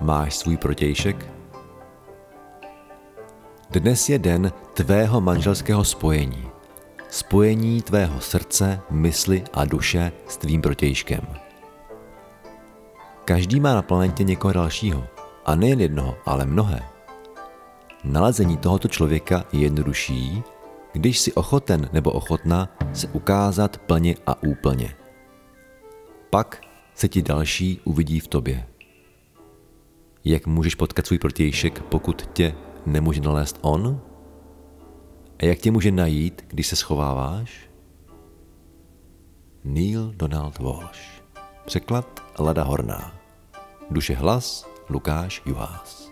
Máš svůj protějšek? Dnes je den tvého manželského spojení. Spojení tvého srdce, mysli a duše s tvým protějškem. Každý má na planetě někoho dalšího. A nejen jednoho, ale mnohé. Nalezení tohoto člověka je jednodušší, když si ochoten nebo ochotná se ukázat plně a úplně. Pak se ti další uvidí v tobě. Jak můžeš potkat svůj protějšek, pokud tě nemůže nalézt on? A jak tě může najít, když se schováváš? Neil Donald Walsh Překlad Lada Horná Duše hlas Lukáš Juhás